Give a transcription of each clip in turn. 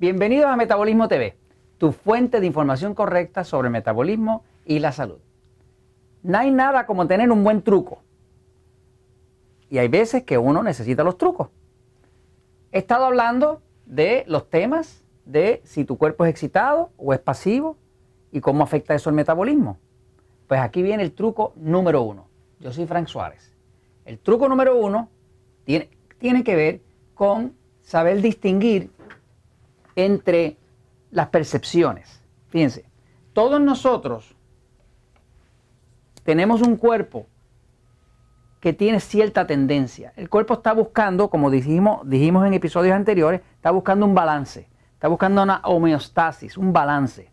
Bienvenidos a Metabolismo TV, tu fuente de información correcta sobre el metabolismo y la salud. No hay nada como tener un buen truco. Y hay veces que uno necesita los trucos. He estado hablando de los temas de si tu cuerpo es excitado o es pasivo y cómo afecta eso el metabolismo. Pues aquí viene el truco número uno. Yo soy Frank Suárez. El truco número uno tiene, tiene que ver con saber distinguir entre las percepciones. Fíjense, todos nosotros tenemos un cuerpo que tiene cierta tendencia. El cuerpo está buscando, como dijimos, dijimos en episodios anteriores, está buscando un balance, está buscando una homeostasis, un balance.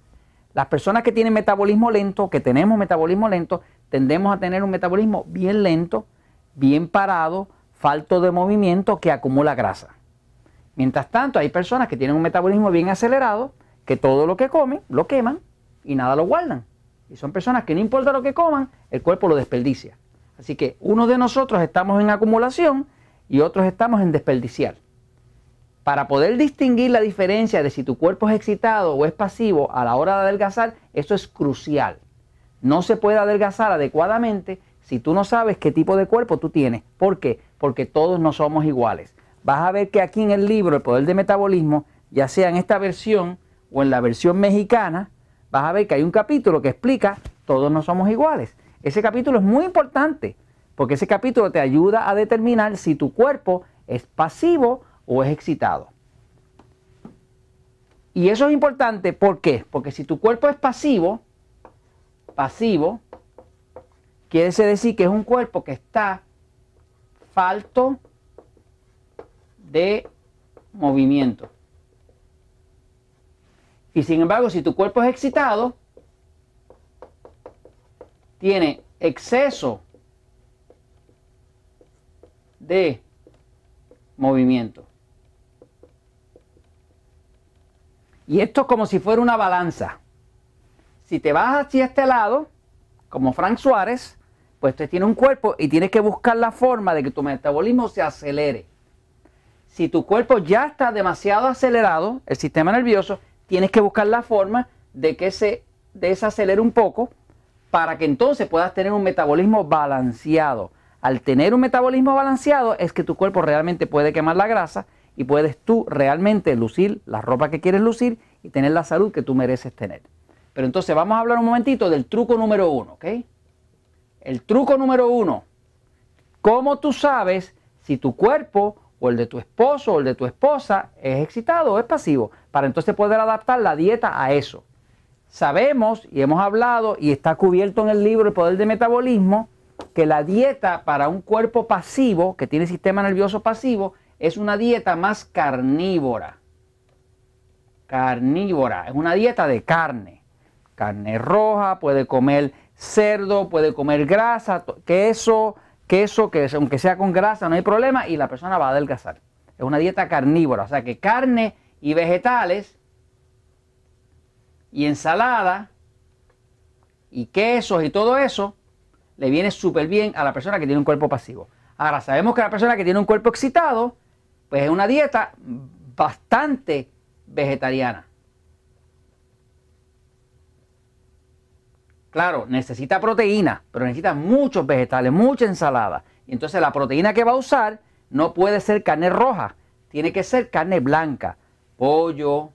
Las personas que tienen metabolismo lento, que tenemos metabolismo lento, tendemos a tener un metabolismo bien lento, bien parado, falto de movimiento que acumula grasa. Mientras tanto, hay personas que tienen un metabolismo bien acelerado, que todo lo que comen lo queman y nada lo guardan. Y son personas que no importa lo que coman, el cuerpo lo desperdicia. Así que uno de nosotros estamos en acumulación y otros estamos en desperdiciar. Para poder distinguir la diferencia de si tu cuerpo es excitado o es pasivo a la hora de adelgazar, eso es crucial. No se puede adelgazar adecuadamente si tú no sabes qué tipo de cuerpo tú tienes. ¿Por qué? Porque todos no somos iguales vas a ver que aquí en el libro El Poder del Metabolismo, ya sea en esta versión o en la versión mexicana, vas a ver que hay un capítulo que explica todos no somos iguales. Ese capítulo es muy importante porque ese capítulo te ayuda a determinar si tu cuerpo es pasivo o es excitado. Y eso es importante. Porque si tu cuerpo es pasivo, pasivo, quiere decir que es un cuerpo que está falto de movimiento. Y sin embargo, si tu cuerpo es excitado, tiene exceso de movimiento. Y esto es como si fuera una balanza. Si te vas hacia este lado, como Frank Suárez, pues te tiene un cuerpo y tienes que buscar la forma de que tu metabolismo se acelere si tu cuerpo ya está demasiado acelerado, el sistema nervioso, tienes que buscar la forma de que se desacelere un poco para que entonces puedas tener un metabolismo balanceado. Al tener un metabolismo balanceado es que tu cuerpo realmente puede quemar la grasa y puedes tú realmente lucir la ropa que quieres lucir y tener la salud que tú mereces tener. Pero entonces vamos a hablar un momentito del truco número uno, ¿ok? El truco número uno, ¿cómo tú sabes si tu cuerpo o el de tu esposo o el de tu esposa es excitado o es pasivo, para entonces poder adaptar la dieta a eso. Sabemos y hemos hablado y está cubierto en el libro El Poder de Metabolismo que la dieta para un cuerpo pasivo, que tiene sistema nervioso pasivo, es una dieta más carnívora. Carnívora, es una dieta de carne. Carne roja, puede comer cerdo, puede comer grasa, queso, queso, que aunque sea con grasa no hay problema y la persona va a adelgazar. Es una dieta carnívora, o sea que carne y vegetales y ensalada y quesos y todo eso le viene súper bien a la persona que tiene un cuerpo pasivo. Ahora sabemos que la persona que tiene un cuerpo excitado, pues es una dieta bastante vegetariana. Claro, necesita proteína, pero necesita muchos vegetales, mucha ensalada. Y entonces la proteína que va a usar no puede ser carne roja, tiene que ser carne blanca, pollo,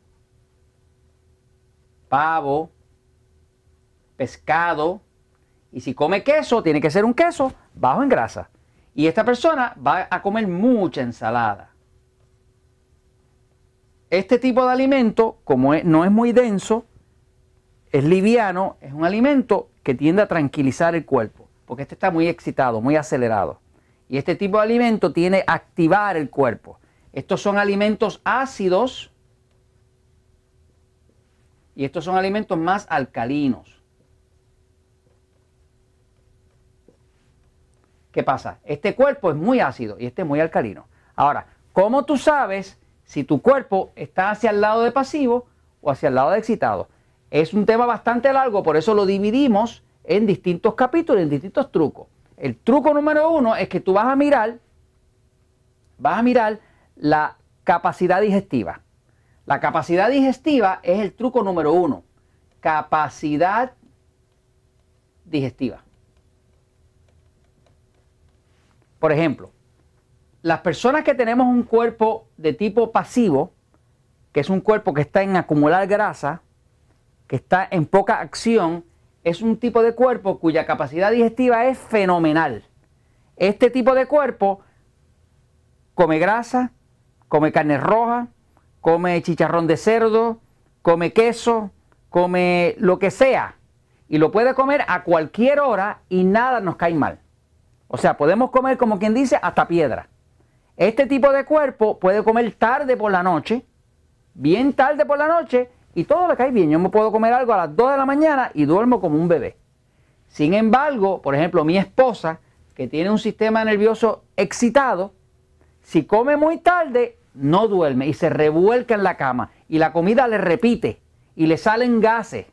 pavo, pescado. Y si come queso, tiene que ser un queso bajo en grasa. Y esta persona va a comer mucha ensalada. Este tipo de alimento, como no es muy denso, es liviano, es un alimento que tiende a tranquilizar el cuerpo, porque este está muy excitado, muy acelerado. Y este tipo de alimento tiene a activar el cuerpo. Estos son alimentos ácidos y estos son alimentos más alcalinos. ¿Qué pasa? Este cuerpo es muy ácido y este es muy alcalino. Ahora, ¿cómo tú sabes si tu cuerpo está hacia el lado de pasivo o hacia el lado de excitado? Es un tema bastante largo, por eso lo dividimos en distintos capítulos, en distintos trucos. El truco número uno es que tú vas a mirar, vas a mirar la capacidad digestiva. La capacidad digestiva es el truco número uno. Capacidad digestiva. Por ejemplo, las personas que tenemos un cuerpo de tipo pasivo, que es un cuerpo que está en acumular grasa, que está en poca acción, es un tipo de cuerpo cuya capacidad digestiva es fenomenal. Este tipo de cuerpo come grasa, come carne roja, come chicharrón de cerdo, come queso, come lo que sea. Y lo puede comer a cualquier hora y nada nos cae mal. O sea, podemos comer como quien dice hasta piedra. Este tipo de cuerpo puede comer tarde por la noche, bien tarde por la noche, y todo le cae bien. Yo me puedo comer algo a las 2 de la mañana y duermo como un bebé. Sin embargo, por ejemplo, mi esposa, que tiene un sistema nervioso excitado, si come muy tarde, no duerme y se revuelca en la cama. Y la comida le repite y le salen gases.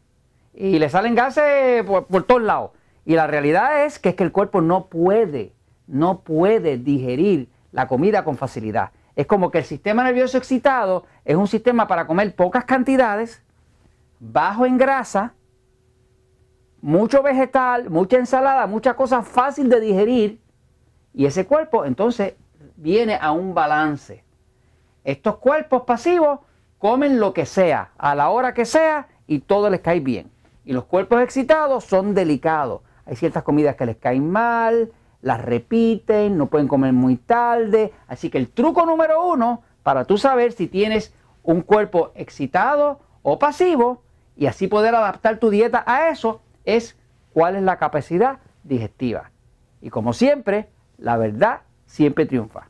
Y le salen gases por, por todos lados. Y la realidad es que es que el cuerpo no puede, no puede digerir la comida con facilidad. Es como que el sistema nervioso excitado es un sistema para comer pocas cantidades, bajo en grasa, mucho vegetal, mucha ensalada, mucha cosa fácil de digerir. Y ese cuerpo entonces viene a un balance. Estos cuerpos pasivos comen lo que sea, a la hora que sea, y todo les cae bien. Y los cuerpos excitados son delicados. Hay ciertas comidas que les caen mal, las repiten, no pueden comer muy tarde. Así que el truco número uno para tú saber si tienes un cuerpo excitado o pasivo y así poder adaptar tu dieta a eso es cuál es la capacidad digestiva. Y como siempre, la verdad siempre triunfa.